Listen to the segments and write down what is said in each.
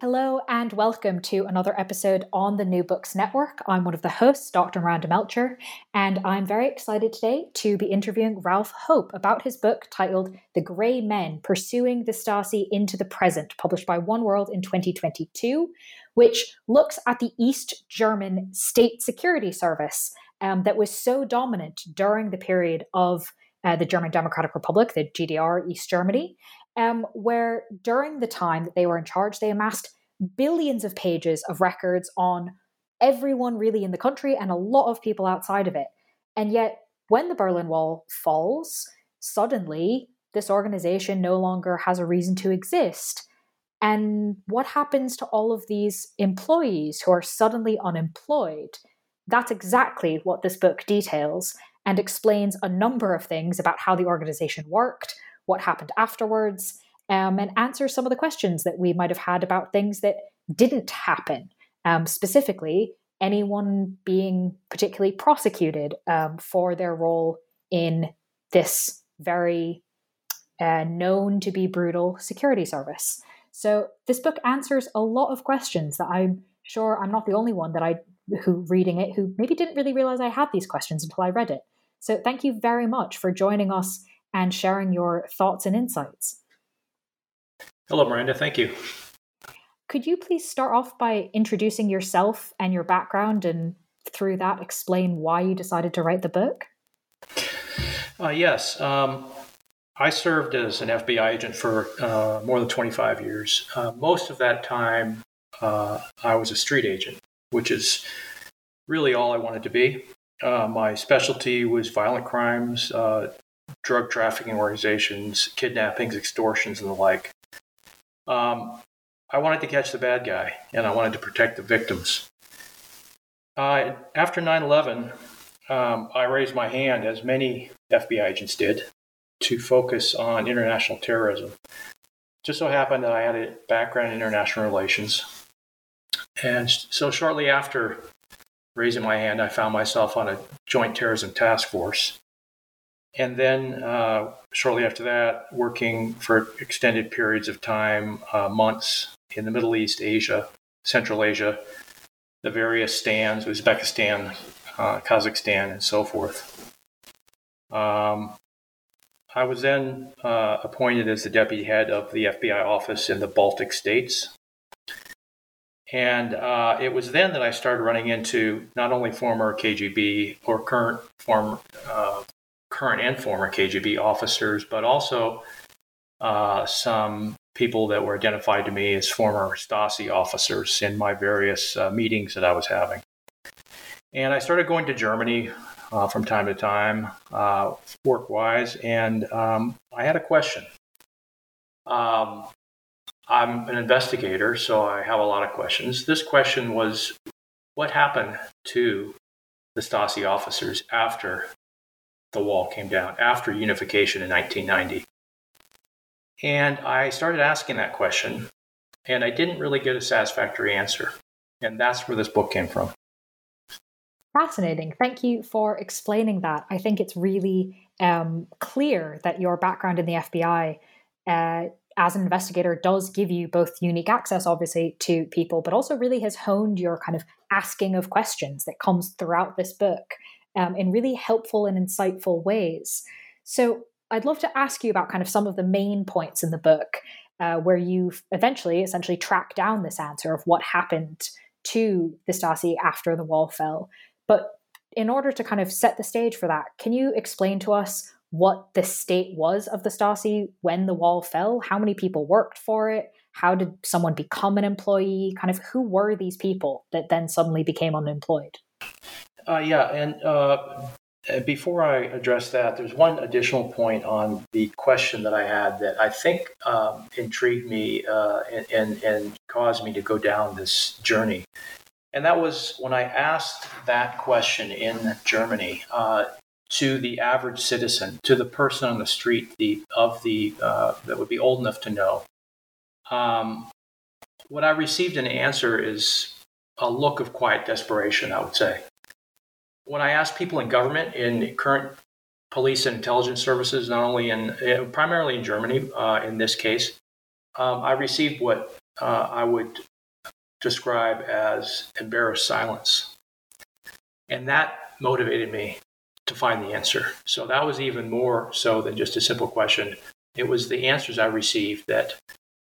Hello and welcome to another episode on the New Books Network. I'm one of the hosts, Dr. Miranda Melcher, and I'm very excited today to be interviewing Ralph Hope about his book titled The Grey Men Pursuing the Stasi into the Present, published by Oneworld in 2022, which looks at the East German State Security Service um, that was so dominant during the period of uh, the German Democratic Republic, the GDR, East Germany, um, where during the time that they were in charge, they amassed billions of pages of records on everyone really in the country and a lot of people outside of it. And yet, when the Berlin Wall falls, suddenly this organization no longer has a reason to exist. And what happens to all of these employees who are suddenly unemployed? That's exactly what this book details and explains a number of things about how the organization worked, what happened afterwards, um, and answer some of the questions that we might have had about things that didn't happen. Um, specifically, anyone being particularly prosecuted um, for their role in this very uh, known to be brutal security service. So this book answers a lot of questions that I'm sure I'm not the only one that I who reading it who maybe didn't really realize I had these questions until I read it. So thank you very much for joining us and sharing your thoughts and insights. Hello, Miranda. Thank you. Could you please start off by introducing yourself and your background and through that explain why you decided to write the book? Uh, yes. Um, I served as an FBI agent for uh, more than 25 years. Uh, most of that time, uh, I was a street agent, which is really all I wanted to be. Uh, my specialty was violent crimes, uh, drug trafficking organizations, kidnappings, extortions, and the like. Um, I wanted to catch the bad guy and I wanted to protect the victims. Uh, after 9 11, um, I raised my hand, as many FBI agents did, to focus on international terrorism. Just so happened that I had a background in international relations. And so, shortly after raising my hand, I found myself on a joint terrorism task force and then uh, shortly after that, working for extended periods of time, uh, months in the Middle East, Asia, Central Asia, the various stands, Uzbekistan, uh, Kazakhstan, and so forth. Um, I was then uh, appointed as the deputy head of the FBI office in the Baltic states. And uh, it was then that I started running into not only former KGB or current former uh, current and former KGB officers, but also uh, some people that were identified to me as former Stasi officers in my various uh, meetings that I was having. And I started going to Germany uh, from time to time, uh, work wise, and um, I had a question. Um, I'm an investigator, so I have a lot of questions. This question was what happened to the Stasi officers after the wall came down after unification in 1990. And I started asking that question, and I didn't really get a satisfactory answer. And that's where this book came from. Fascinating. Thank you for explaining that. I think it's really um, clear that your background in the FBI uh, as an investigator does give you both unique access, obviously, to people, but also really has honed your kind of asking of questions that comes throughout this book um, in really helpful and insightful ways. So I'd love to ask you about kind of some of the main points in the book uh, where you eventually essentially track down this answer of what happened to the Stasi after the wall fell. But in order to kind of set the stage for that, can you explain to us what the state was of the Stasi when the wall fell? How many people worked for it? How did someone become an employee? Kind of who were these people that then suddenly became unemployed? Uh, yeah, and uh, uh, before I address that, there's one additional point on the question that I had that I think um, intrigued me uh, and, and, and caused me to go down this journey. And that was when I asked that question in Germany uh, to the average citizen, to the person on the street, the of the uh, that would be old enough to know. Um, what I received an answer is a look of quiet desperation. I would say when I ask people in government, in current police and intelligence services, not only in uh, primarily in Germany, uh, in this case, um, I received what uh, I would describe as embarrassed silence, and that motivated me to find the answer. So that was even more so than just a simple question. It was the answers I received that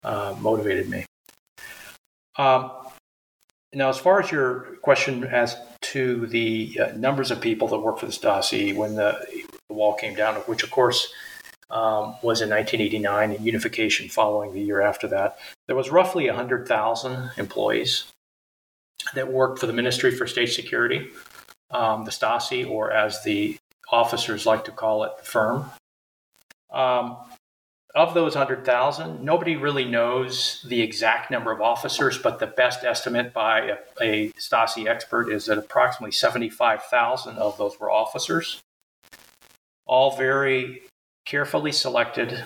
uh, motivated me. Um, now, as far as your question as to the uh, numbers of people that worked for the Stasi when the, the wall came down, which of course um, was in 1989 and unification following the year after that, there was roughly 100,000 employees that worked for the Ministry for State Security, um, the Stasi, or as the officers like to call it, the firm. Um, of those 100,000, nobody really knows the exact number of officers, but the best estimate by a, a Stasi expert is that approximately 75,000 of those were officers, all very carefully selected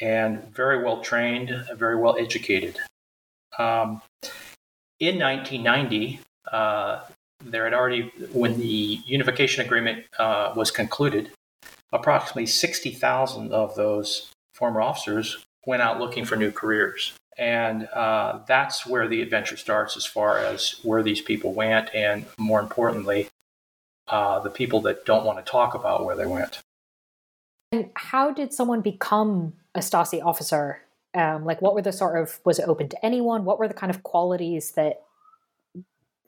and very well trained, very well educated. Um, in 1990, uh, there had already, when the unification agreement uh, was concluded, approximately 60,000 of those former officers went out looking for new careers. And uh, that's where the adventure starts as far as where these people went, and more importantly, uh, the people that don't want to talk about where they went. And how did someone become a Stasi officer? Um, like, what were the sort of, was it open to anyone? What were the kind of qualities that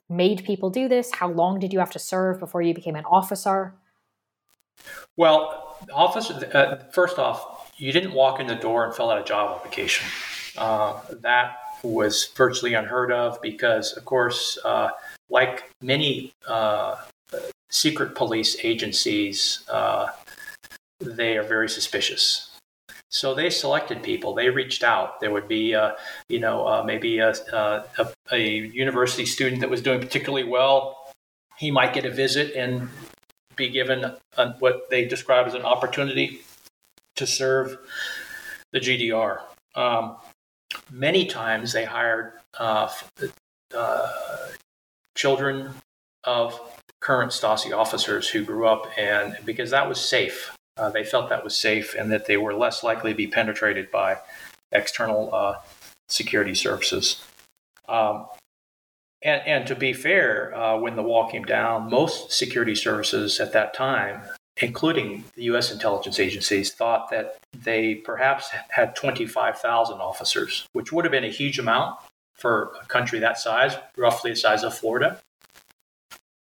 made people do this? How long did you have to serve before you became an officer? Well, officer, uh, first off, you didn't walk in the door and fill out a job application. Uh, that was virtually unheard of because, of course, uh, like many uh, secret police agencies, uh, they are very suspicious. So they selected people. They reached out. There would be, uh, you know, uh, maybe a, a, a university student that was doing particularly well. He might get a visit and be given a, what they describe as an opportunity to serve the GDR. Um, many times they hired uh, uh, children of current Stasi officers who grew up, and because that was safe, uh, they felt that was safe, and that they were less likely to be penetrated by external uh, security services. Um, and, and, to be fair, uh, when the wall came down, most security services at that time including the U.S. intelligence agencies, thought that they perhaps had 25,000 officers, which would have been a huge amount for a country that size, roughly the size of Florida.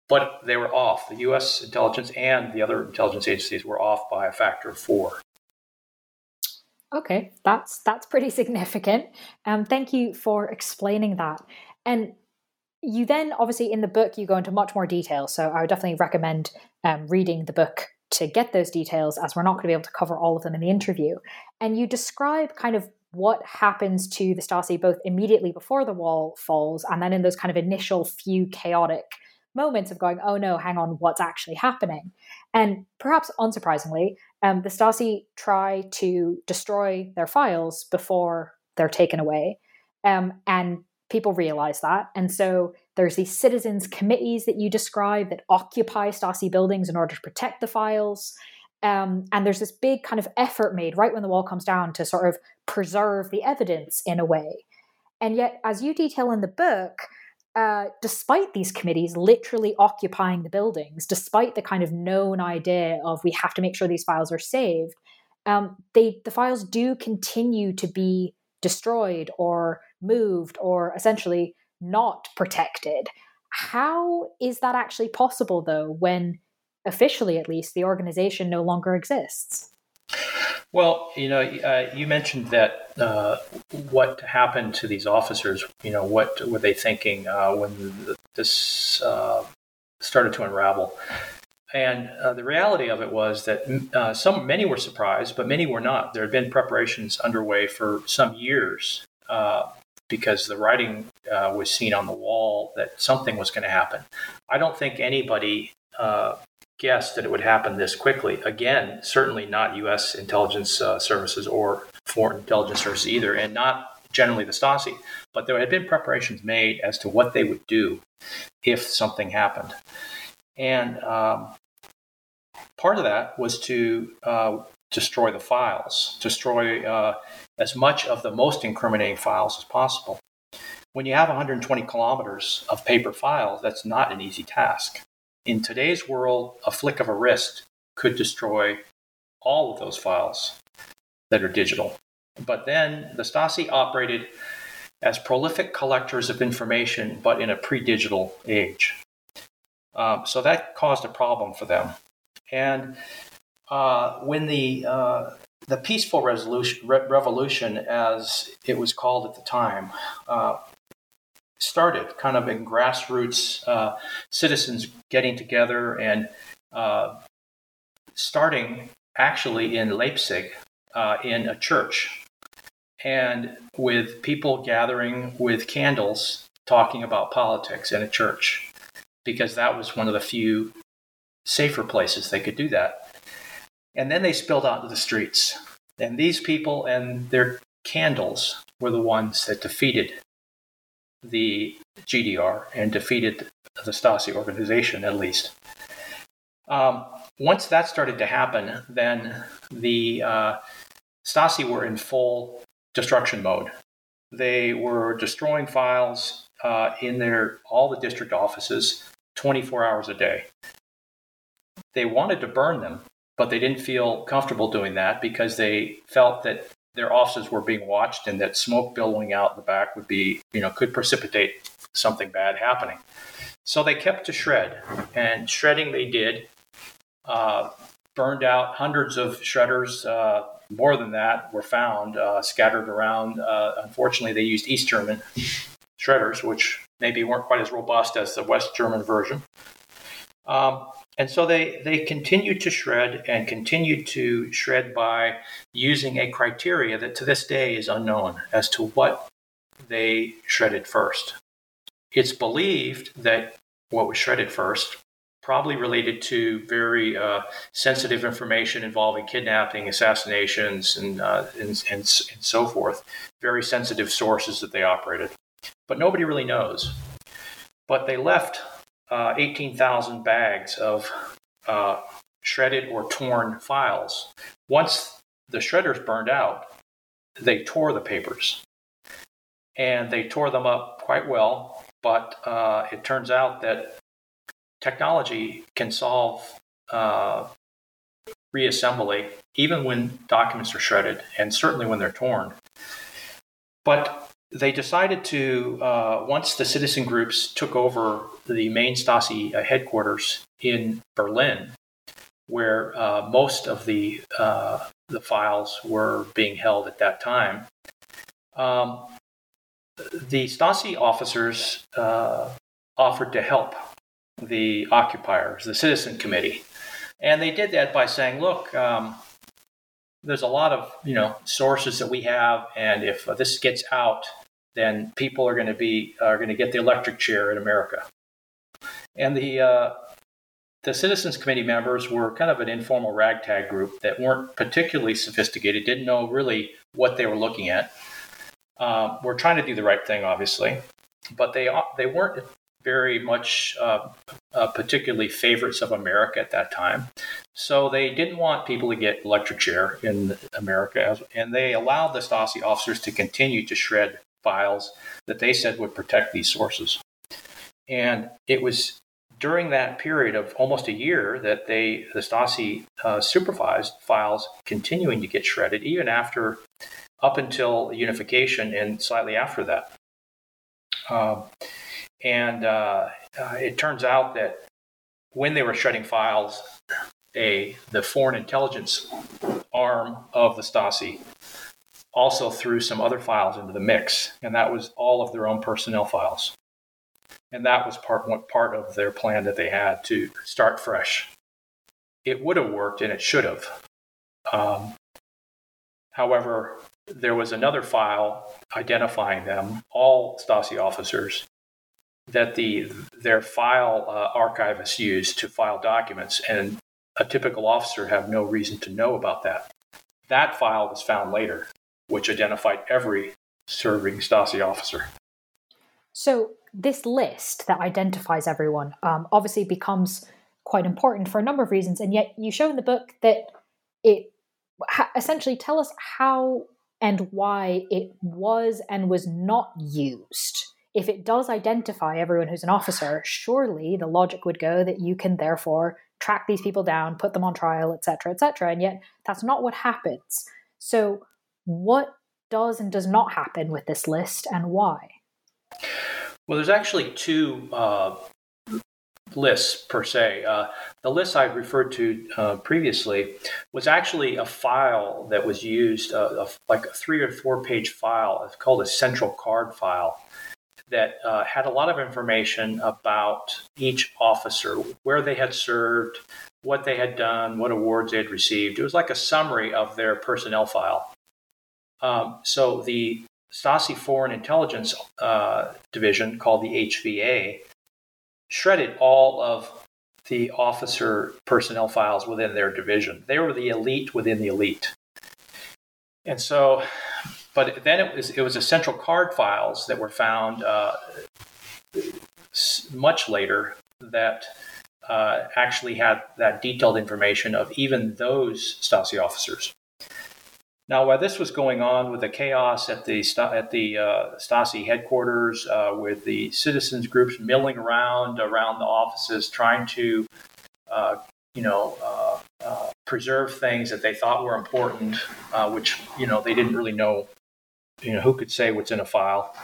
But they were off. The U.S. intelligence and the other intelligence agencies were off by a factor of four. Okay, that's that's pretty significant. Um, thank you for explaining that. And you then, obviously, in the book, you go into much more detail. So I would definitely recommend um, reading the book to get those details, as we're not going to be able to cover all of them in the interview. And you describe kind of what happens to the Stasi both immediately before the wall falls and then in those kind of initial few chaotic moments of going, oh no, hang on, what's actually happening? And perhaps unsurprisingly, um, the Stasi try to destroy their files before they're taken away. Um, and people realize that. And so there's these citizens' committees that you describe that occupy Stasi buildings in order to protect the files. Um, and there's this big kind of effort made right when the wall comes down to sort of preserve the evidence in a way. And yet, as you detail in the book, uh, despite these committees literally occupying the buildings, despite the kind of known idea of we have to make sure these files are saved, um, they the files do continue to be destroyed or moved or essentially not protected. How is that actually possible, though, when officially at least the organization no longer exists? Well, you know, uh, you mentioned that uh, what happened to these officers. You know, what were they thinking uh, when this uh, started to unravel? And uh, the reality of it was that uh, some many were surprised, but many were not. There had been preparations underway for some years because the writing uh, was seen on the wall that something was going to happen. I don't think anybody uh, guessed that it would happen this quickly. Again, certainly not U.S. intelligence uh, services or foreign intelligence services either, and not generally the Stasi. But there had been preparations made as to what they would do if something happened. And um, part of that was to uh, destroy the files, destroy uh, as much of the most incriminating files as possible. When you have 120 kilometers of paper files, that's not an easy task. In today's world, a flick of a wrist could destroy all of those files that are digital. But then the Stasi operated as prolific collectors of information, but in a pre digital age. Um, so that caused a problem for them. And uh, when the uh, the peaceful resolution, re- revolution, as it was called at the time, uh, started kind of in grassroots uh, citizens getting together and uh, starting actually in Leipzig uh, in a church and with people gathering with candles talking about politics in a church because that was one of the few safer places they could do that. And then they spilled out into the streets. And these people and their candles were the ones that defeated the GDR and defeated the Stasi organization, at least. Um, once that started to happen, then the uh, Stasi were in full destruction mode. They were destroying files uh, in their all the district offices 24 hours a day. They wanted to burn them, but they didn't feel comfortable doing that because they felt that their offices were being watched and that smoke billowing out the back would be, you know, could precipitate something bad happening. So they kept to shred, and shredding they did. Uh, burned out hundreds of shredders. Uh, more than that were found uh, scattered around. Uh, unfortunately, they used East German shredders, which maybe weren't quite as robust as the West German version. Um, and so they, they continued to shred and continued to shred by using a criteria that to this day is unknown as to what they shredded first. It's believed that what was shredded first probably related to very uh, sensitive information involving kidnapping, assassinations, and, uh, and, and, and, so forth. Very sensitive sources that they operated. But nobody really knows. But they left uh, 18,000 bags of uh, shredded or torn files. Once the shredders burned out, they tore the papers. And they tore them up quite well, but uh, it turns out that technology can solve uh, reassembly even when documents are shredded, and certainly when they're torn. But they decided to, uh, once the citizen groups took over the main Stasi uh, headquarters in Berlin, where uh, most of the uh, the files were being held at that time, um, the Stasi officers uh, offered to help the occupiers, the citizen committee, and they did that by saying, "Look." Um, there's a lot of you know sources that we have and if this gets out then people are going to be are going to get the electric chair in America. And the uh, the citizens committee members were kind of an informal ragtag group that weren't particularly sophisticated, didn't know really what they were looking at. Uh, were trying to do the right thing, obviously, but they they weren't very much uh, uh, particularly favorites of America at that time. So they didn't want people to get electric chair in America, and they allowed the Stasi officers to continue to shred files that they said would protect these sources. And it was during that period of almost a year that they, the Stasi, uh, supervised files continuing to get shredded, even after, up until unification and slightly after that. Um, and uh, uh, it turns out that when they were shredding files, a the foreign intelligence arm of the Stasi also threw some other files into the mix, and that was all of their own personnel files. And that was part part of their plan that they had to start fresh it would have worked and it should have. Um, however, there was another file identifying them, all Stasi officers, that the their file uh, archivist used to file documents, and a typical officer have no reason to know about that. That file was found later, which identified every serving Stasi officer. So this list that identifies everyone um, obviously becomes quite important for a number of reasons, and yet you show in the book that it ha- essentially tell us how and why it was and was not used. If it does identify everyone who's an officer, surely the logic would go that you can therefore track these people down, put them on trial, etc., etc. And yet that's not what happens. So, what does and does not happen with this list, and why? Well, there's actually two uh, lists per se. Uh, the list I referred to uh, previously was actually a file that was used, uh, like a three or four page file. It's called a central card file that uh, had a lot of information about each officer, where they had served, what they had done, what awards they had received. It was like a summary of their personnel file. Um, so the Stasi Foreign Intelligence uh, Division, called the HVA, shredded all of the officer personnel files within their division. They were the elite within the elite. And so, but then it was it was essential card files that were found uh, much later that uh, actually had that detailed information of even those Stasi officers. Now, while this was going on with the chaos at the at the uh, Stasi headquarters, uh, with the citizens groups milling around around the offices, trying to, uh, you know, uh, uh, preserve things that they thought were important, uh, which you know they didn't really know, you know, who could say what's in a file.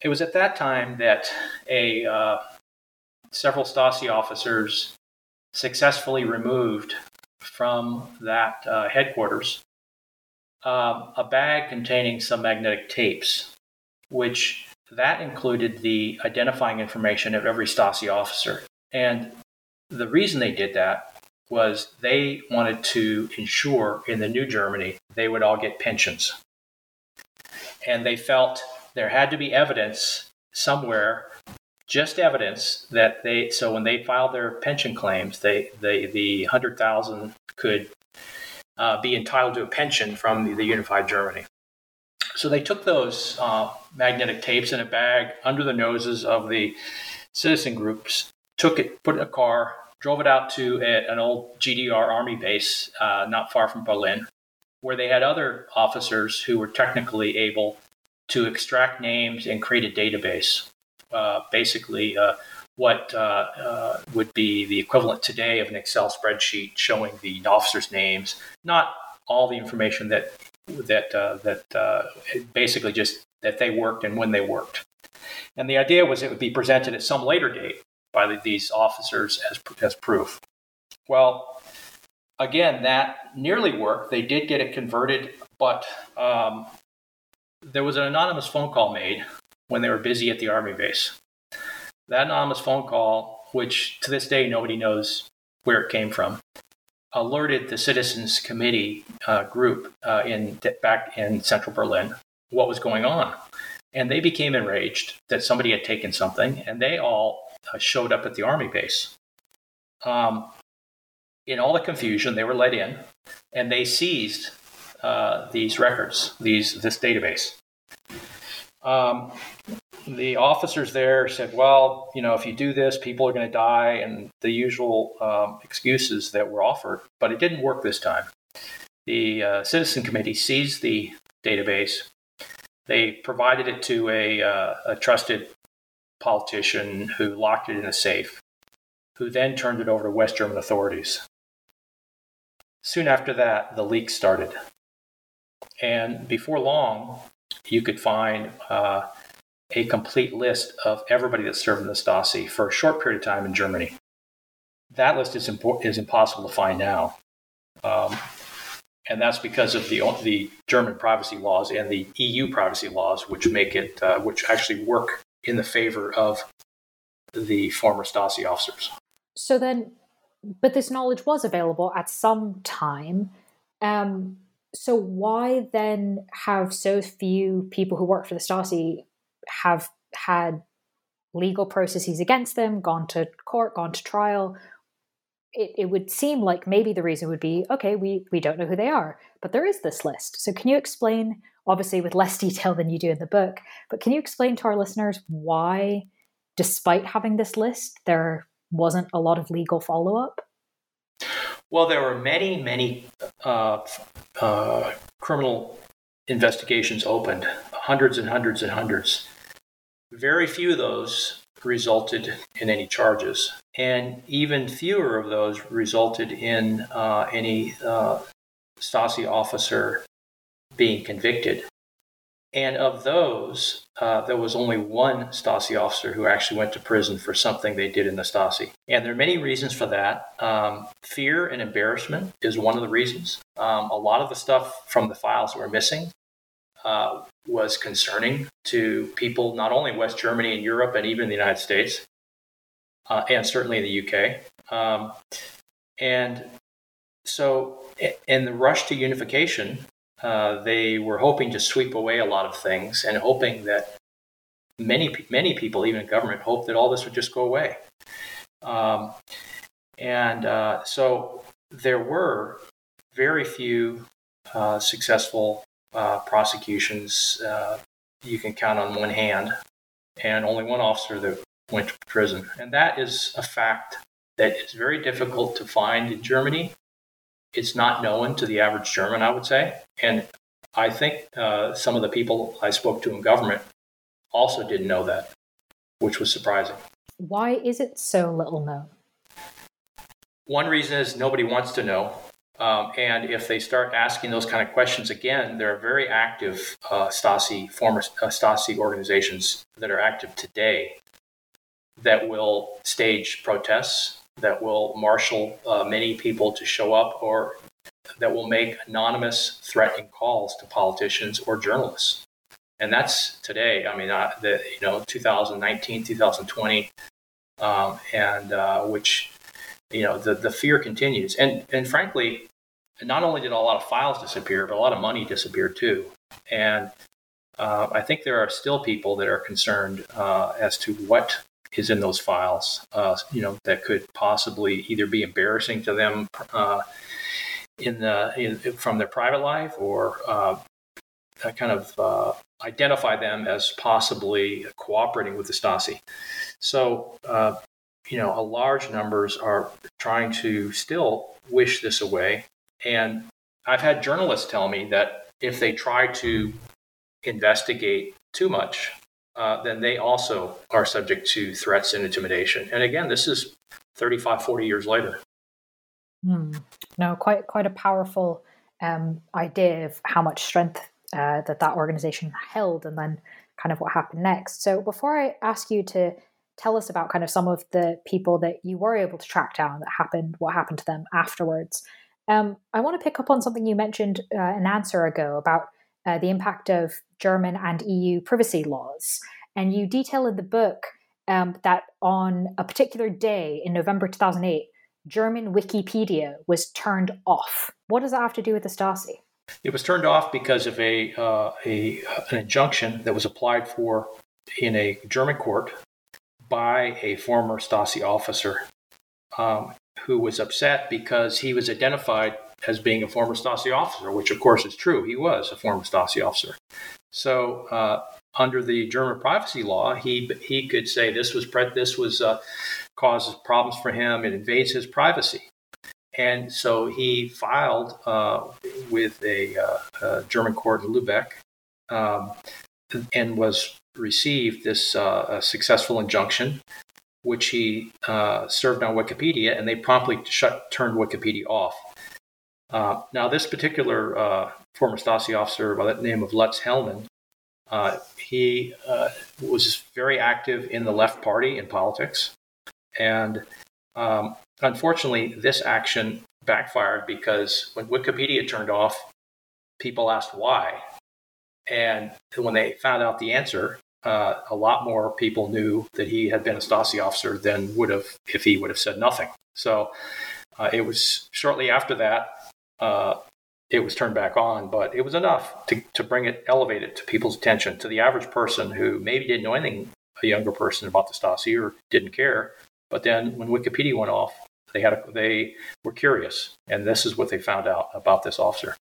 It was at that time that a several Stasi officers successfully removed from that headquarters um, a bag containing some magnetic tapes, which that included the identifying information of every Stasi officer. And the reason they did that was they wanted to ensure in the new Germany they would all get pensions. And they felt there had to be evidence somewhere, just evidence that they, so when they filed their pension claims, they, they the 100,000 could uh, be entitled to a pension from the, the, unified Germany. So they took those uh, magnetic tapes in a bag under the noses of the citizen groups, took it, put it in a car, drove it out to a, an old GDR army base uh, not far from Berlin, where they had other officers who were technically able to extract names and create a database. Uh, basically, uh, what uh, uh, would be the equivalent today of an Excel spreadsheet showing the officers' names, not all the information that that uh, that uh, basically just that they worked and when they worked. And the idea was it would be presented at some later date by the, these officers as as proof. Well, again, that nearly worked. They did get it converted, but um, there was an anonymous phone call made when they were busy at the army base that anonymous phone call, which to this day nobody knows where it came from, alerted the Citizens Committee uh, group uh, in back in central Berlin what was going on, and they became enraged that somebody had taken something, and they all uh, showed up at the army base. Um, in all the confusion, they were let in, and they seized uh, these records, these this database. Um, the officers there said, well, you know, if you do this, people are going to die, and the usual um, excuses that were offered. But it didn't work this time. The uh, Citizen Committee seized the database. They provided it to a, uh, a trusted politician who locked it in a safe, who then turned it over to West German authorities. Soon after that, the leak started. And before long, you could find uh, a complete list of everybody that served in the Stasi for a short period of time in Germany. That list is, impo- is impossible to find now. Um, and that's because of the, the German privacy laws and the EU privacy laws, which make it, uh, which actually work in the favor of the former Stasi officers. So then, but this knowledge was available at some time. Um, so why then have so few people who work for the Stasi have had legal processes against them, gone to court, gone to trial? It, it would seem like maybe the reason would be okay, we, we don't know who they are, but there is this list. So, can you explain, obviously with less detail than you do in the book, but can you explain to our listeners why, despite having this list, there wasn't a lot of legal follow up? Well, there were many, many uh, uh, criminal investigations opened, hundreds and hundreds and hundreds. Very few of those resulted in any charges, and even fewer of those resulted in uh, any uh, Stasi officer being convicted. And of those, uh, there was only one Stasi officer who actually went to prison for something they did in the Stasi. And there are many reasons for that. Um, fear and embarrassment is one of the reasons. Um, a lot of the stuff from the files were missing uh, was concerning to people not only West Germany and Europe and even the United States, uh, and certainly in the UK. Um, and so, in the rush to unification, uh, they were hoping to sweep away a lot of things and hoping that many many people, even in government, hoped that all this would just go away. Um, and uh, so there were very few uh, successful uh, prosecutions. Uh, you can count on one hand, and only one officer that went to prison. And that is a fact that is very difficult to find in Germany it's not known to the average German, I would say. And I think uh, some of the people I spoke to in government also didn't know that, which was surprising. Why is it so little known? One reason is nobody wants to know. Um, and if they start asking those kind of questions again, there are very active uh, Stasi, former uh, Stasi organizations that are active today that will stage protests that will marshal uh, many people to show up or that will make anonymous threatening calls to politicians or journalists. And that's today. I mean, uh, the you know 2019, 2020, um, and uh, which you know the the fear continues. And and frankly, not only did a lot of files disappear, but a lot of money disappeared too. And uh, I think there are still people that are concerned uh, as to what is in those files, uh, you know, that could possibly either be embarrassing to them uh, in the in, from their private life or uh, kind of uh, identify them as possibly cooperating with the Stasi. So, you know, a large numbers are trying to still wish this away, and I've had journalists tell me that if they try to investigate too much uh, then they also are subject to threats and intimidation. And again, this is 35, 40 years later. Mm. No, quite quite a powerful um, idea of how much strength uh, that that organization held, and then kind of what happened next. So, before I ask you to tell us about kind of some of the people that you were able to track down that happened, what happened to them afterwards, um, I want to pick up on something you mentioned uh, an answer ago about uh, the impact of German and EU privacy laws. And you detail in the book um, that on a particular day in November 2008, German Wikipedia was turned off. What does that have to do with the Stasi? It was turned off because of a, uh, a an injunction that was applied for in a German court by a former Stasi officer um, who was upset because he was identified as being a former Stasi officer, which of course is true. He was a former Stasi officer. So uh, under the German privacy law, he he could say this was this was uh, causes problems for him. It invades his privacy, and so he filed uh, with a, uh, a, German court in Lubeck, um, and was received this uh, successful injunction, which he uh, served on Wikipedia, and they promptly shut turned Wikipedia off. Uh, now, this particular uh, former Stasi officer by the name of Lutz Heilmann, uh, he uh, was very active in the left party in politics. And um, unfortunately, this action backfired because when Wikipedia turned off, people asked why. And when they found out the answer, uh, a lot more people knew that he had been a Stasi officer than would have if he would have said nothing. So uh, it was shortly after that uh, it was turned back on, but it was enough to, to bring it, elevate it to people's attention, to the average person who maybe didn't know anything, a younger person about the Stasi or didn't care. But then when Wikipedia went off, they had a, they were curious, and this is what they found out about this officer.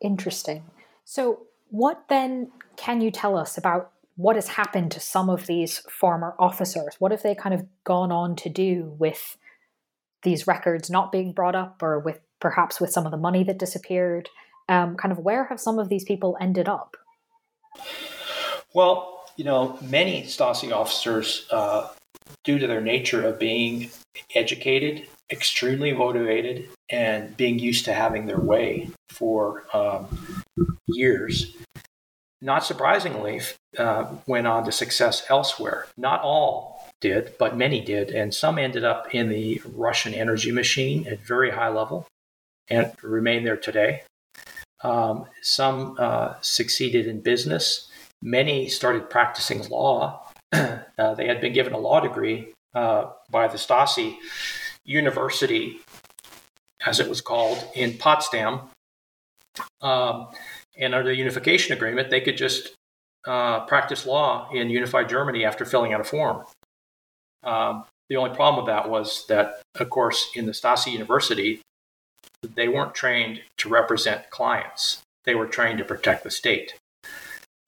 Interesting. So, what then can you tell us about what has happened to some of these former officers? What have they kind of gone on to do with these records not being brought up, or with perhaps with some of the money that disappeared? Um, kind of where have some of these people ended up? Well, you know, many Stasi officers, uh, due to their nature of being educated, extremely motivated, and being used to having their way for um, years, not surprisingly, uh, went on to success elsewhere. Not all did, but many did, and some ended up in the Russian energy machine at very high level and remain there today. Um, some uh, succeeded in business. Many started practicing law. uh, they had been given a law degree uh, by the Stasi University, as it was called, in Potsdam. Um, and under the unification agreement, they could just uh, practice law in unified Germany after filling out a form. Um, the only problem with that was that, of course, in the Stasi University, they weren't trained to represent clients. They were trained to protect the state.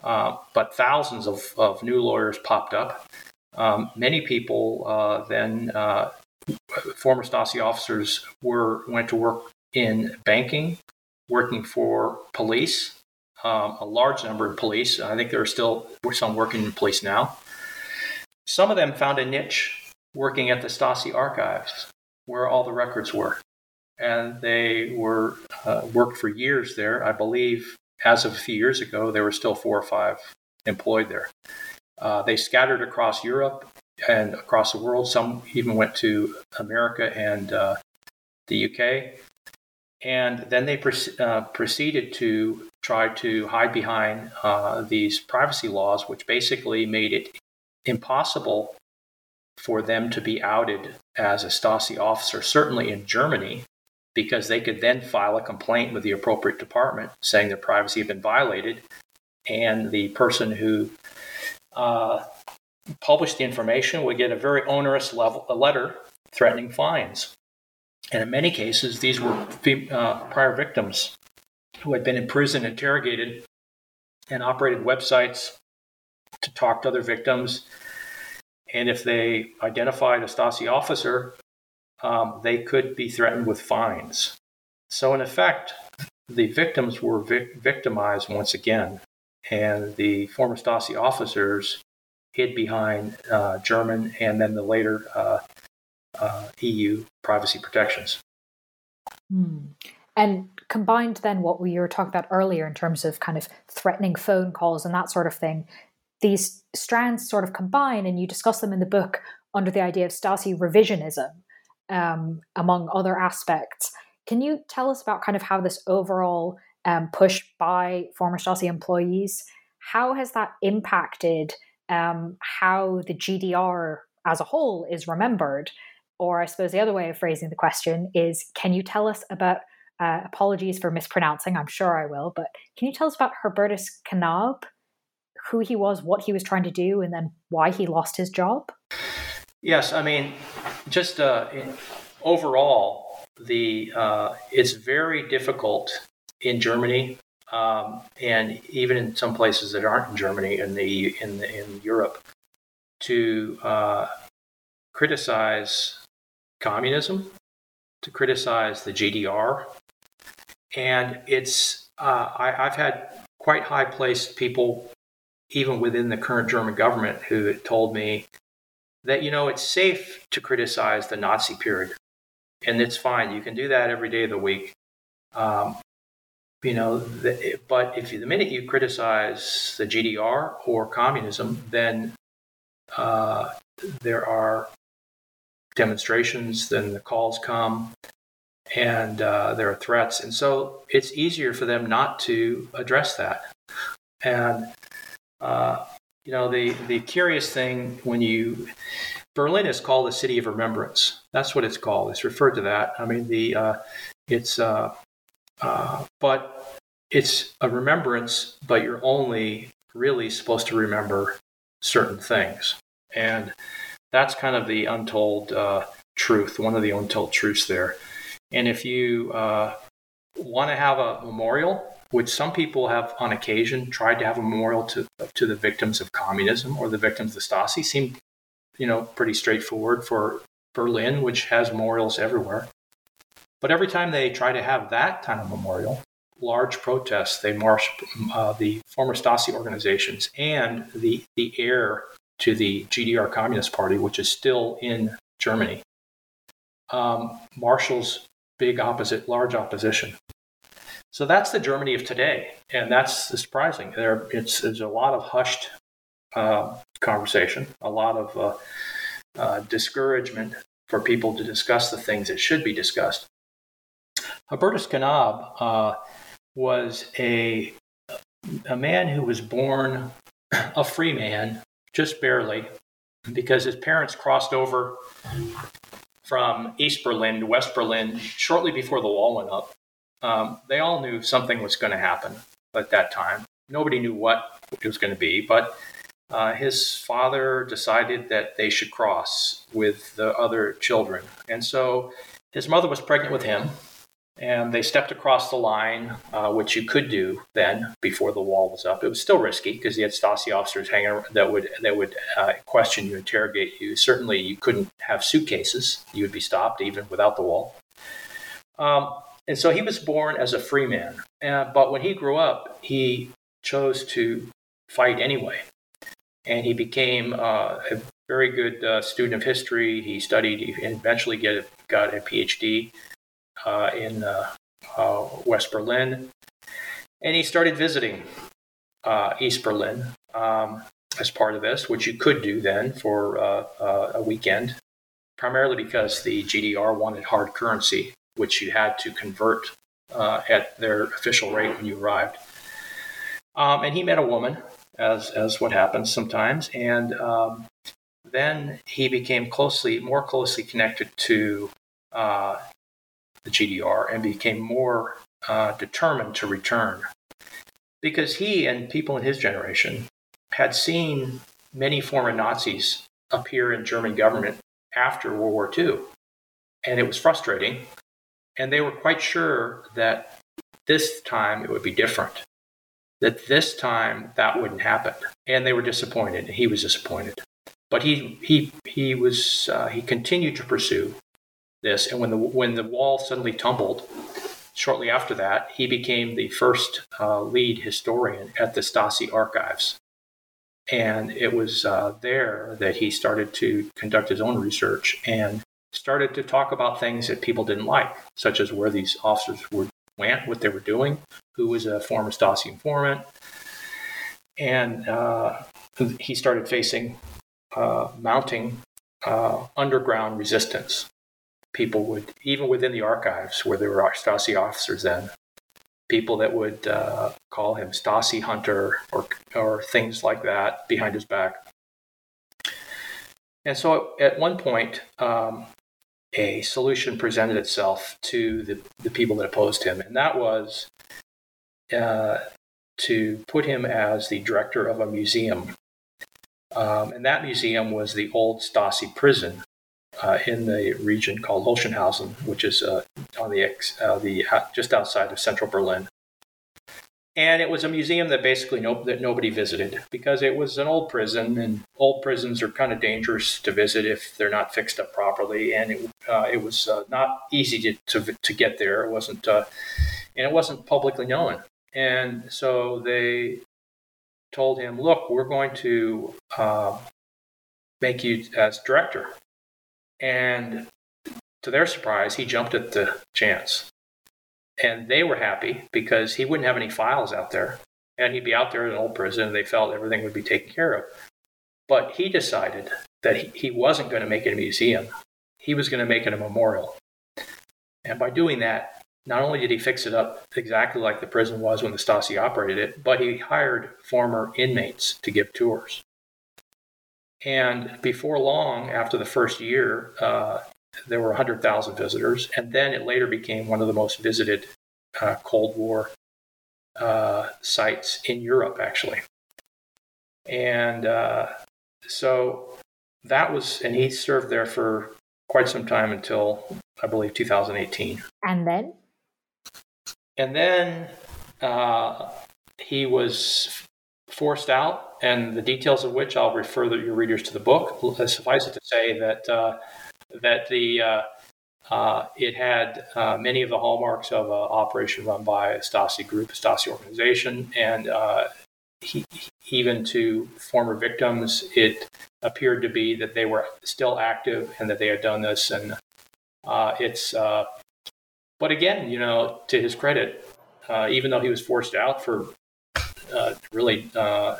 Uh, but thousands of, of new lawyers popped up. Um, many people uh, then, uh, former Stasi officers, were went to work in banking, working for police, um, a large number of police. I think there are still some working in police now. Some of them found a niche working at the Stasi archives, where all the records were and they were uh, worked for years there. I believe as of a few years ago, there were still four or five employed there. Uh, they scattered across Europe and across the world. Some even went to America and uh, the UK. And then they uh, proceeded to try to hide behind uh, these privacy laws, which basically made it impossible for them to be outed as a Stasi officer, certainly in Germany, because they could then file a complaint with the appropriate department saying their privacy had been violated. And the person who uh, published the information would get a very onerous level, a letter threatening fines. And in many cases, these were uh, prior victims who had been in prison, interrogated, and operated websites to talk to other victims. And if they identified a Stasi officer, um, they could be threatened with fines. So, in effect, the victims were vic- victimized once again, and the former Stasi officers hid behind uh, German and then the later uh, uh, EU privacy protections. Hmm. And combined then what we were talking about earlier in terms of kind of threatening phone calls and that sort of thing, these strands sort of combine, and you discuss them in the book under the idea of Stasi revisionism um, among other aspects. Can you tell us about kind of how this overall um, push by former Stasi employees, how has that impacted um, how the GDR as a whole is remembered? Or I suppose the other way of phrasing the question is, can you tell us about uh, apologies for mispronouncing, I'm sure I will, but can you tell us about Hubertus Knabe, who he was, what he was trying to do, and then why he lost his job? Yes, I mean, just uh, overall, the uh, it's very difficult in Germany, um, and even in some places that aren't in Germany, in the in the, in Europe, to uh, criticize communism, to criticize the GDR, and it's uh, I, I've had quite high placed people, even within the current German government, who told me that you know it's safe to criticize the Nazi period, and it's fine. You can do that every day of the week. Um, you know, the, but if you, the minute you criticize the GDR or communism, then uh, there are demonstrations, then the calls come, and uh, there are threats, and so it's easier for them not to address that. And uh, you know, the, the curious thing when you, Berlin is called the city of remembrance. That's what it's called. It's referred to that. I mean, the, uh, it's, uh, uh, but it's a remembrance, but you're only really supposed to remember certain things. And that's kind of the untold uh, truth, one of the untold truths there. And if you uh, want to have a memorial, which some people have on occasion tried to have a memorial to, to the victims of communism or the victims of the Stasi, seemed, you know, pretty straightforward for Berlin, which has memorials everywhere. But every time they try to have that kind of memorial, large protests, they march uh, the former Stasi organizations and the, the heir to the GDR Communist Party, which is still in Germany, um, marshals big opposite, large opposition. So that's the Germany of today, and that's surprising. There, it's there's a lot of hushed uh, conversation, a lot of uh, uh, discouragement for people to discuss the things that should be discussed. Hubertus Knabe uh, was a a man who was born a free man, just barely, because his parents crossed over from East Berlin to West Berlin shortly before the wall went up. Um, they all knew something was going to happen at that time. Nobody knew what it was going to be, but uh, his father decided that they should cross with the other children. And so his mother was pregnant with him, and they stepped across the line, uh, which you could do then before the wall was up. It was still risky because you had Stasi officers hanging around that would that would uh, question you, interrogate you. Certainly, you couldn't have suitcases; you would be stopped even without the wall. Um, and so he was born as a free man, uh, but when he grew up, he chose to fight anyway, and he became uh, a very good uh, student of history. He studied, he eventually get got a PhD in uh, uh, West Berlin. And he started visiting East Berlin um, as part of this, which you could do then for a weekend, primarily because the GDR wanted hard currency, which you had to convert uh, at their official rate when you arrived. Um, and he met a woman, as as what happens sometimes, and um, then he became closely, more closely connected to uh, the GDR and became more uh, determined to return because he and people in his generation had seen many former Nazis appear in German government after World War II. And it was frustrating. And they were quite sure that this time it would be different, that this time that wouldn't happen. And they were disappointed. He was disappointed. But he, he, he, was, uh, he continued to pursue this. And when the when the wall suddenly tumbled, shortly after that, he became the first uh, lead historian at the Stasi archives. And it was uh, there that he started to conduct his own research and started to talk about things that people didn't like, such as where these officers were, went, what they were doing, who was a former Stasi informant. And uh, he started facing uh, mounting uh, underground resistance people would, even within the archives where there were Stasi officers then, people that would uh, call him Stasi Hunter or, or things like that behind his back. And so at one point, um, a solution presented itself to the, the people that opposed him, and that was uh, to put him as the director of a museum. Um, and that museum was the old Stasi prison uh, in the region called Hohenschönhausen, which is uh, on the ex, uh, the uh, just outside of central Berlin. And it was a museum that basically no, that nobody visited because it was an old prison, and old prisons are kind of dangerous to visit if they're not fixed up properly. And it, uh, it was uh, not easy to, to, to get there. It wasn't, and it wasn't publicly known. And so they told him, "Look, we're going to make you as director." And to their surprise, he jumped at the chance. And they were happy because he wouldn't have any files out there. And he'd be out there in an old prison, and they felt everything would be taken care of. But he decided that he wasn't going to make it a museum, he was going to make it a memorial. And by doing that, not only did he fix it up exactly like the prison was when the Stasi operated it, but he hired former inmates to give tours. And before long, after the first year, uh, there were 100,000 visitors. And then it later became one of the most visited uh, Cold War uh, sites in Europe, actually. And uh, so that was, and he served there for quite some time until I believe 2018. And then? And then uh, he was forced out, and the details of which I'll refer your readers to the book. Suffice it to say that uh, that the uh, uh, it had uh, many of the hallmarks of an operation run by a Stasi group, a Stasi organization, and uh, he, even to former victims, it appeared to be that they were still active and that they had done this. And uh, it's, uh, but again, you know, to his credit, uh, even though he was forced out for uh, really uh,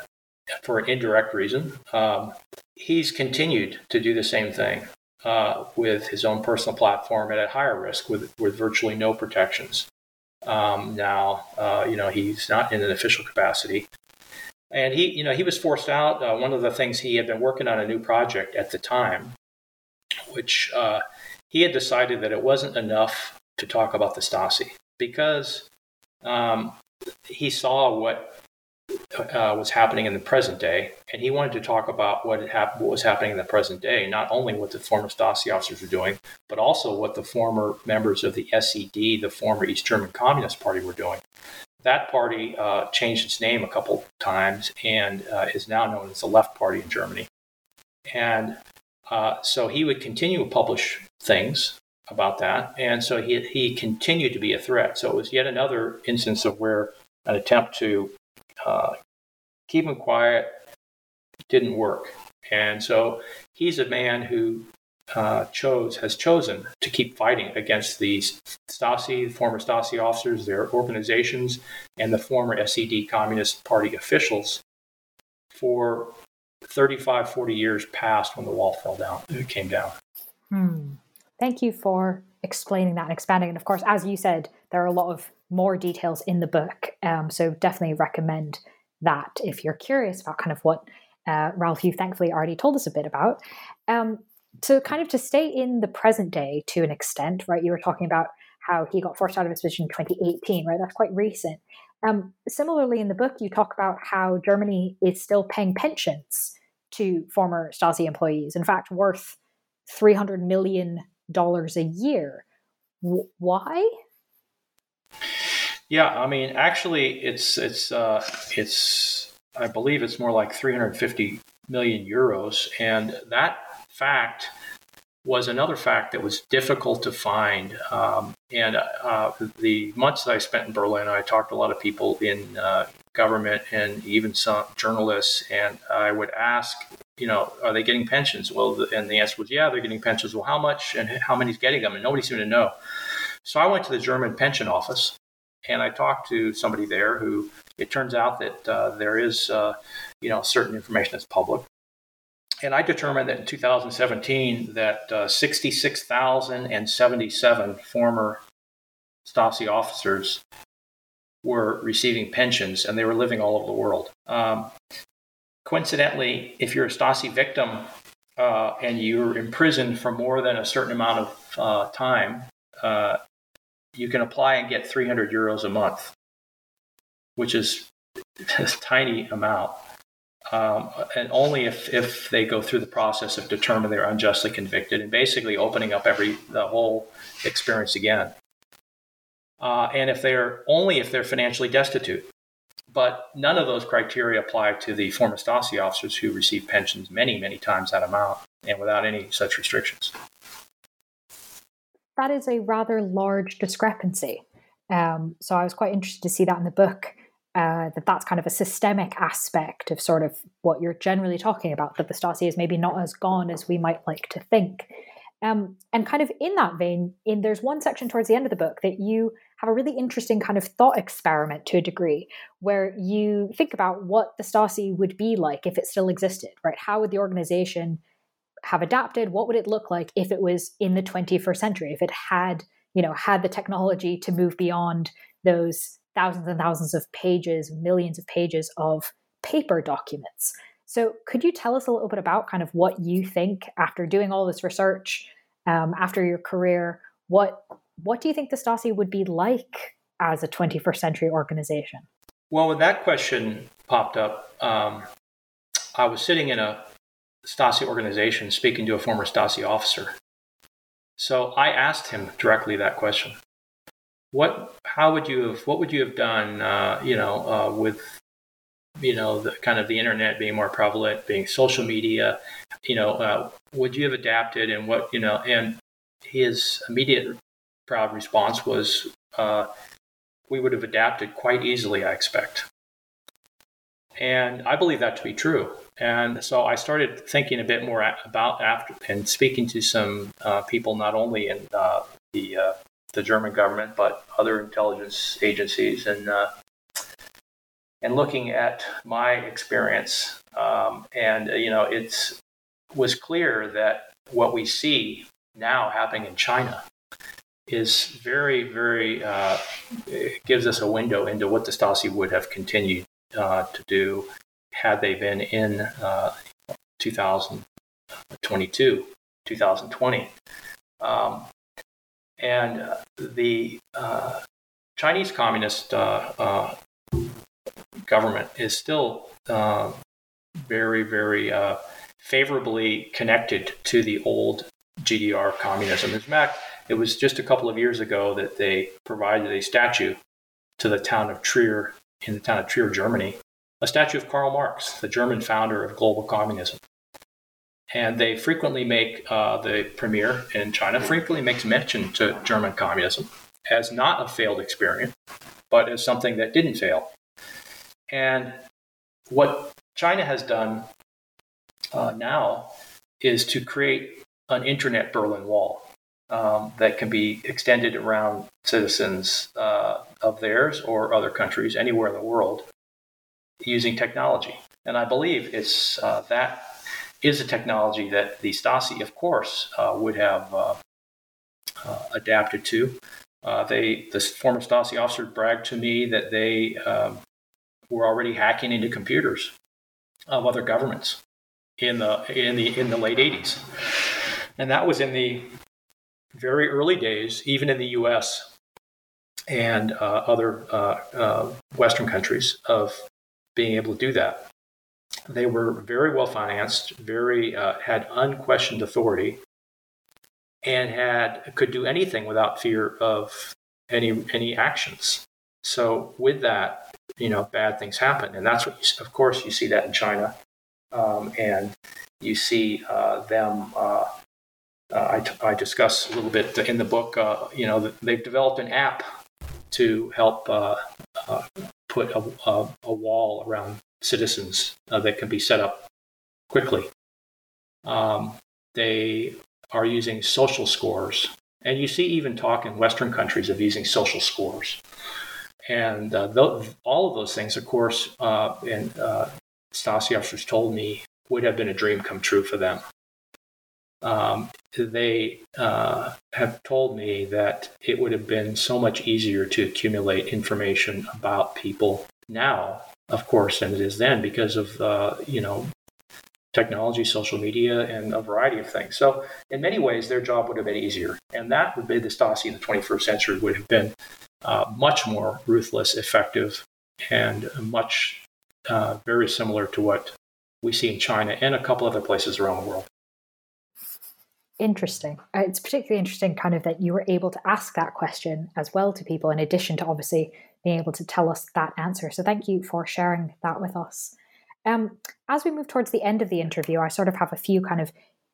for an indirect reason, um, he's continued to do the same thing. Uh, with his own personal platform at a higher risk with, with virtually no protections. Um, now, you know, he's not in an official capacity, and he, you know, he was forced out. Uh, one of the things he had been working on a new project at the time, which uh, he had decided that it wasn't enough to talk about the Stasi because um, he saw what uh, was happening in the present day, and he wanted to talk about what, hap- what was happening in the present day, not only what the former Stasi officers were doing, but also what the former members of the SED, the former East German Communist Party, were doing. That party uh, changed its name a couple times and uh, is now known as the Left Party in Germany. And uh, so he would continue to publish things about that. And so he, he continued to be a threat. So it was yet another instance of where an attempt to uh, keep him quiet didn't work. And so he's a man who uh, chose has chosen to keep fighting against these Stasi, former Stasi officers, their organizations, and the former SED Communist Party officials for 35, 40 years past when the wall fell down, it came down. Hmm. Thank you for explaining that and expanding. And of course, as you said, there are a lot of more details in the book. Um, so definitely recommend that if you're curious about kind of what uh, Ralph, you thankfully already told us a bit about. Um, to kind of to stay in the present day to an extent, right? You were talking about how he got forced out of his position in 2018, right? That's quite recent. Um, similarly, in the book, you talk about how Germany is still paying pensions to former Stasi employees, in fact, worth $300 million a year. W- why? Yeah, I mean, actually, it's it's uh, it's I believe it's more like 350 million euros, and that fact was another fact that was difficult to find. Um, and uh, the months that I spent in Berlin, I talked to a lot of people in uh, government and even some journalists, and I would ask, you know, are they getting pensions? Well, and the answer was, yeah, they're getting pensions. Well, how much and how many's getting them? And nobody seemed to know. So I went to the German pension office and I talked to somebody there who it turns out that uh, there is, uh, you know, certain information that's public and I determined that in 2017 that uh, 66,077 former Stasi officers were receiving pensions and they were living all over the world. Um, coincidentally, if you're a Stasi victim uh, and you're imprisoned for more than a certain amount of uh, time, uh, you can apply and get 300 euros a month, which is a tiny amount um, and only if, if they go through the process of determining they're unjustly convicted and basically opening up every the whole experience again. Uh, and if they're only if they're financially destitute. But none of those criteria apply to the former Stasi officers who receive pensions many, many times that amount and without any such restrictions. That is a rather large discrepancy. Um, so I was quite interested to see that in the book uh, that that's kind of a systemic aspect of sort of what you're generally talking about, that the Stasi is maybe not as gone as we might like to think. Um, and kind of in that vein, in there's one section towards the end of the book that you have a really interesting kind of thought experiment to a degree, where you think about what the Stasi would be like if it still existed, right? How would the organization have adapted? What would it look like if it was in the 21st century? If it had, you know, had the technology to move beyond those thousands and thousands of pages, millions of pages of paper documents. So, could you tell us a little bit about kind of what you think after doing all this research, um, after your career, what what do you think the Stasi would be like as a 21st century organization? Well, when that question popped up, um, I was sitting in a Stasi organization speaking to a former Stasi officer. So I asked him directly that question. What, how would you have, what would you have done, uh, you know, uh, with you know, the kind of the internet being more prevalent, being social media, you know, uh, would you have adapted and what, you know, and his immediate proud response was, uh, we would have adapted quite easily, I expect. And I believe that to be true. And so I started thinking a bit more about after and speaking to some uh, people, not only in uh, the uh, the German government, but other intelligence agencies, and uh, and looking at my experience, um, and uh, you know, it's was clear that what we see now happening in China is very, very uh, gives us a window into what the Stasi would have continued to do had they been in uh, 2022, 2020. Um, and uh, the uh, Chinese Communist uh, government is still uh, very, very uh, favorably connected to the old GDR communism. In fact, it was just a couple of years ago that they provided a statue to the town of Trier, in the town of Trier, Germany, a statue of Karl Marx, the German founder of global communism. And they frequently make, uh, the premier in China frequently makes mention to German communism as not a failed experience, but as something that didn't fail. And what China has done uh, now is to create an internet Berlin Wall um, that can be extended around citizens uh, of theirs or other countries anywhere in the world using technology. And I believe it's uh, that is a technology that the Stasi, of course, uh, would have uh, uh, adapted to. they, the former Stasi officer bragged to me that they um, were already hacking into computers of other governments in the in the in the late 80s. And that was in the very early days, even in the U.S. and uh, other uh, uh, Western countries, of being able to do that. They were very well financed, very uh, had unquestioned authority, and had could do anything without fear of any any actions. So with that, you know, bad things happen. And that's what, you, of course, you see that in China. Um, and you see uh, them, uh, uh, I, t- I discuss a little bit in the book, uh, you know, they've developed an app to help uh, uh, put a, a, a, wall around citizens that can be set up quickly. Um, they are using social scores. And you see even talk in Western countries of using social scores. And uh, th- all of those things, of course, uh, and uh, Stasi officers told me would have been a dream come true for them. Um, they uh, have told me that it would have been so much easier to accumulate information about people now, of course, than it is then because of uh, you know technology, social media, and a variety of things. So, in many ways, their job would have been easier, and that would be the Stasi in the 21st century would have been uh, much more ruthless, effective, and much uh, very similar to what we see in China and a couple other places around the world. Interesting. Uh, it's particularly interesting, kind of, that you were able to ask that question as well to people, in addition to obviously being able to tell us that answer. So, thank you for sharing that with us. Um, as we move towards the end of the interview, I sort of have a few kind of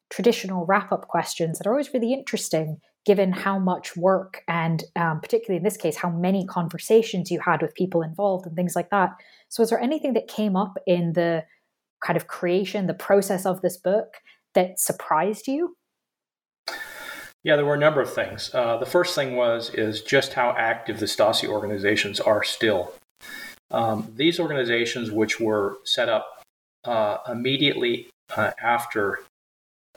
traditional wrap up questions that are always really interesting given how much work and um, particularly in this case how many conversations you had with people involved and things like that so is there anything that came up in the kind of creation the process of this book that surprised you yeah there were a number of things. Uh, the first thing was is just how active the stasi organizations are still. Um, these organizations which were set up uh, immediately uh, after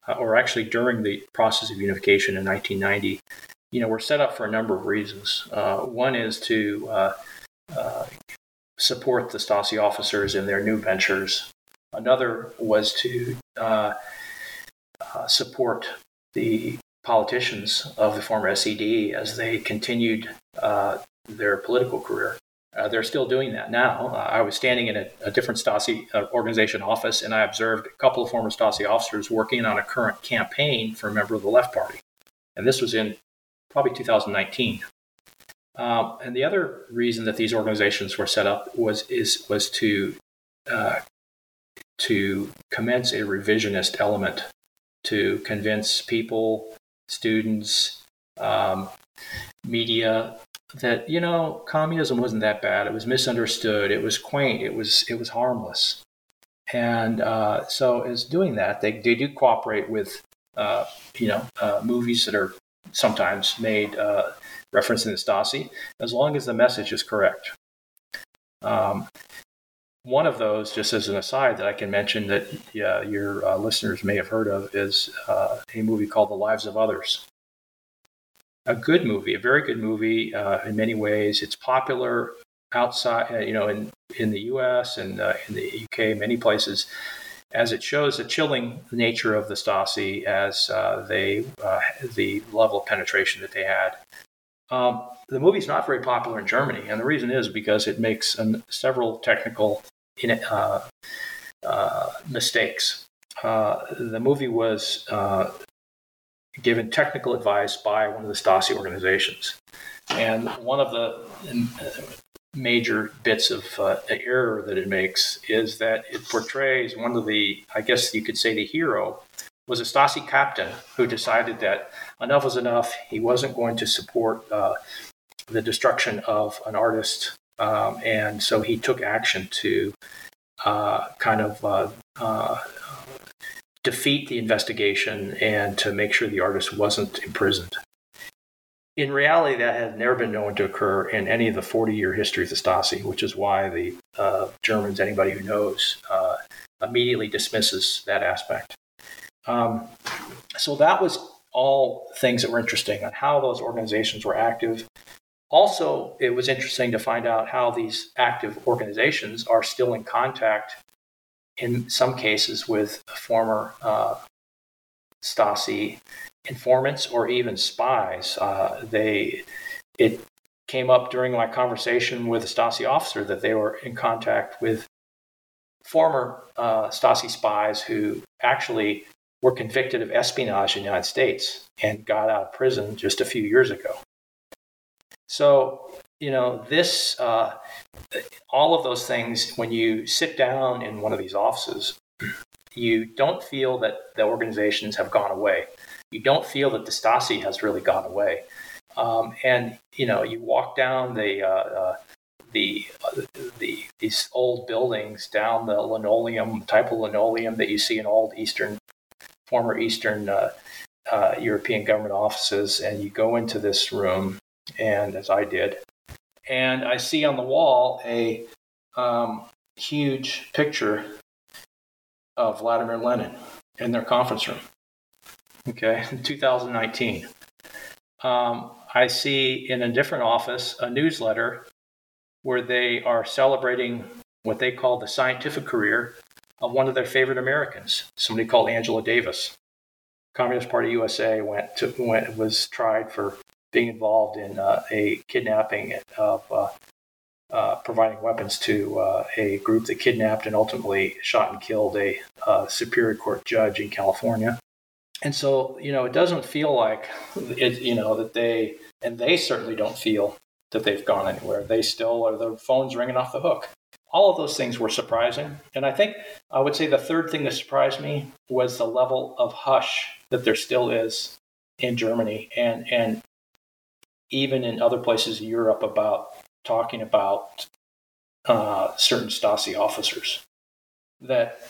uh, or actually during the process of unification in 1990, you know, were set up for a number of reasons. Uh, one is to uh, support the Stasi officers in their new ventures. Another was to support the politicians of the former SED as they continued uh, their political career. Uh, they're still doing that now. Uh, I was standing in a, a different Stasi uh, organization office, and I observed a couple of former Stasi officers working on a current campaign for a member of the Left Party. And this was in probably 2019. Um, and the other reason that these organizations were set up was is was to uh, to commence a revisionist element to convince people, students, um, media that you know communism wasn't that bad. It was misunderstood. It was quaint. It was it was harmless. And uh, so, as doing that, they, they do cooperate with uh, you know uh, movies that are sometimes made uh, referencing the Stasi, as long as the message is correct. Um, one of those, just as an aside, that I can mention that yeah, your uh, listeners may have heard of is uh, a movie called The Lives of Others. A good movie, a very good movie uh, in many ways. It's popular outside, uh, you know, in, in the US and uh, in the UK, many places, as it shows the chilling nature of the Stasi as uh, they, the level of penetration that they had. Um, the movie's not very popular in Germany, and the reason is because it makes an, several technical uh, uh, mistakes. Uh, the movie was uh, given technical advice by one of the Stasi organizations, and one of the uh, major bits of error that it makes is that it portrays one of the, I guess you could say, the hero was a Stasi captain who decided that enough was enough. He wasn't going to support uh, the destruction of an artist, um, and so he took action to uh, kind of uh, uh defeat the investigation and to make sure the artist wasn't imprisoned. In reality, that has never been known to occur in any of the 40 year history of the Stasi, which is why the uh, Germans, anybody who knows, uh, immediately dismisses that aspect. Um, so that was all things that were interesting on how those organizations were active. Also, it was interesting to find out how these active organizations are still in contact, in some cases, with former uh, Stasi informants or even spies. Uh, they it came up during my conversation with a Stasi officer that they were in contact with former uh, Stasi spies who actually were convicted of espionage in the United States and got out of prison just a few years ago. So, you know, this, uh, all of those things, when you sit down in one of these offices, you don't feel that the organizations have gone away. You don't feel that the Stasi has really gone away. Um, and, you know, you walk down the, uh, uh, the, uh, the, these old buildings down the linoleum, type of linoleum that you see in old Eastern former Eastern uh, uh, European government offices, and you go into this room, and as I did, and I see on the wall a um, huge picture of Vladimir Lenin in their conference room. Okay, 2019. Um, I see in a different office a newsletter where they are celebrating what they call the scientific career of one of their favorite Americans, somebody called Angela Davis. Communist Party USA went to went was tried for being involved in uh, a kidnapping of uh, uh, providing weapons to uh, a group that kidnapped and ultimately shot and killed a Superior Court judge in California. And so, you know, it doesn't feel like it, you know, that they, and they certainly don't feel that they've gone anywhere. They still are, the phone's ringing off the hook all of those things were surprising. And I think I would say the third thing that surprised me was the level of hush that there still is in Germany and, and even in other places in Europe about talking about uh, certain Stasi officers. That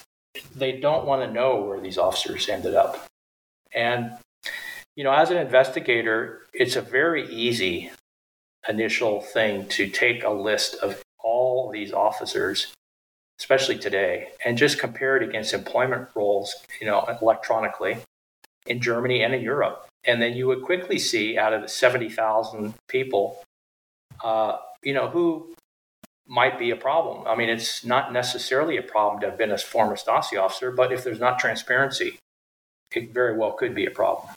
they don't want to know where these officers ended up. And, you know, as an investigator, it's a very easy initial thing to take a list of all these officers, especially today, and just compare it against employment rolls, you know, electronically in Germany and in Europe. And then you would quickly see out of the 70,000 people, uh, you know, who might be a problem. I mean, it's not necessarily a problem to have been a former Stasi officer, but if there's not transparency, it very well could be a problem.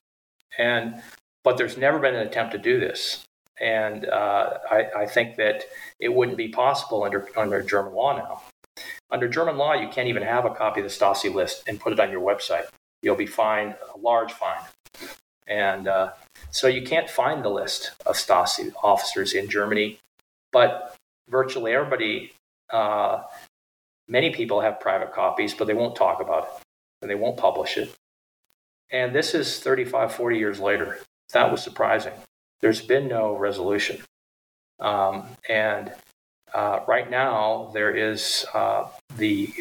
And but there's never been an attempt to do this, and uh, I, I, think that it wouldn't be possible under under German law now. Under German law, you can't even have a copy of the Stasi list and put it on your website. You'll be fined a large fine, and uh, so you can't find the list of Stasi officers in Germany. But virtually everybody, uh, many people have private copies, but they won't talk about it and they won't publish it. And this is 35, 40 years later. That was surprising. There's been no resolution. Um, and uh, right now, there is uh, the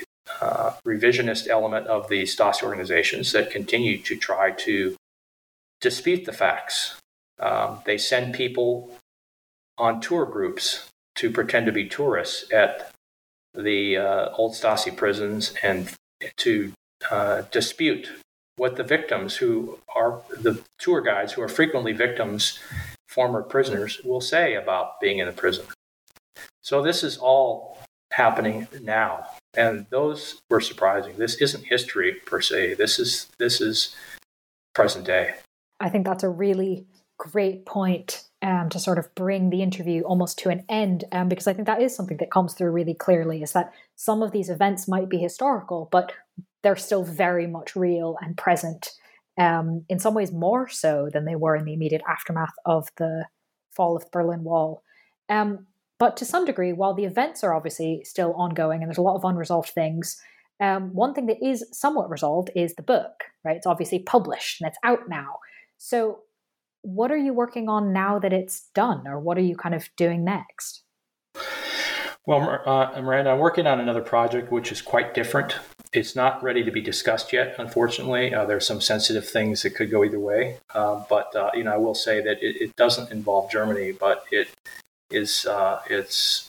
uh, revisionist element of the Stasi organizations that continue to try to dispute the facts. Um, they send people on tour groups to pretend to be tourists at the uh, old Stasi prisons and to uh, dispute what the victims, who are the tour guides, who are frequently victims, former prisoners, will say about being in a prison. So this is all happening now, and those were surprising. This isn't history per se. This is this is present day. I think that's a really great point um, to sort of bring the interview almost to an end, um, because I think that is something that comes through really clearly is that some of these events might be historical, but they're still very much real and present, um, in some ways more so than they were in the immediate aftermath of the fall of the Berlin Wall. Um, but to some degree, while the events are obviously still ongoing and there's a lot of unresolved things, um, one thing that is somewhat resolved is the book, right? It's obviously published and it's out now. So what are you working on now that it's done, or what are you kind of doing next? Well, uh, Miranda, I'm working on another project which is quite different. It's not ready to be discussed yet, unfortunately. Uh, there's some sensitive things that could go either way. Uh, but uh, you know, I will say that it, it, doesn't involve Germany, but it is uh, it's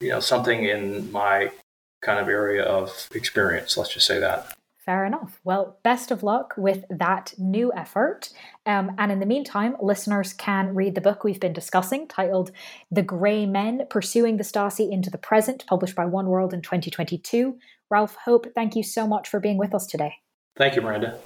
you know something in my kind of area of experience. Let's just say that. Fair enough. Well, best of luck with that new effort. Um, and in the meantime, listeners can read the book we've been discussing titled The Grey Men Pursuing the Stasi into the Present, published by Oneworld in 2022. Ralph Hope, thank you so much for being with us today. Thank you, Miranda.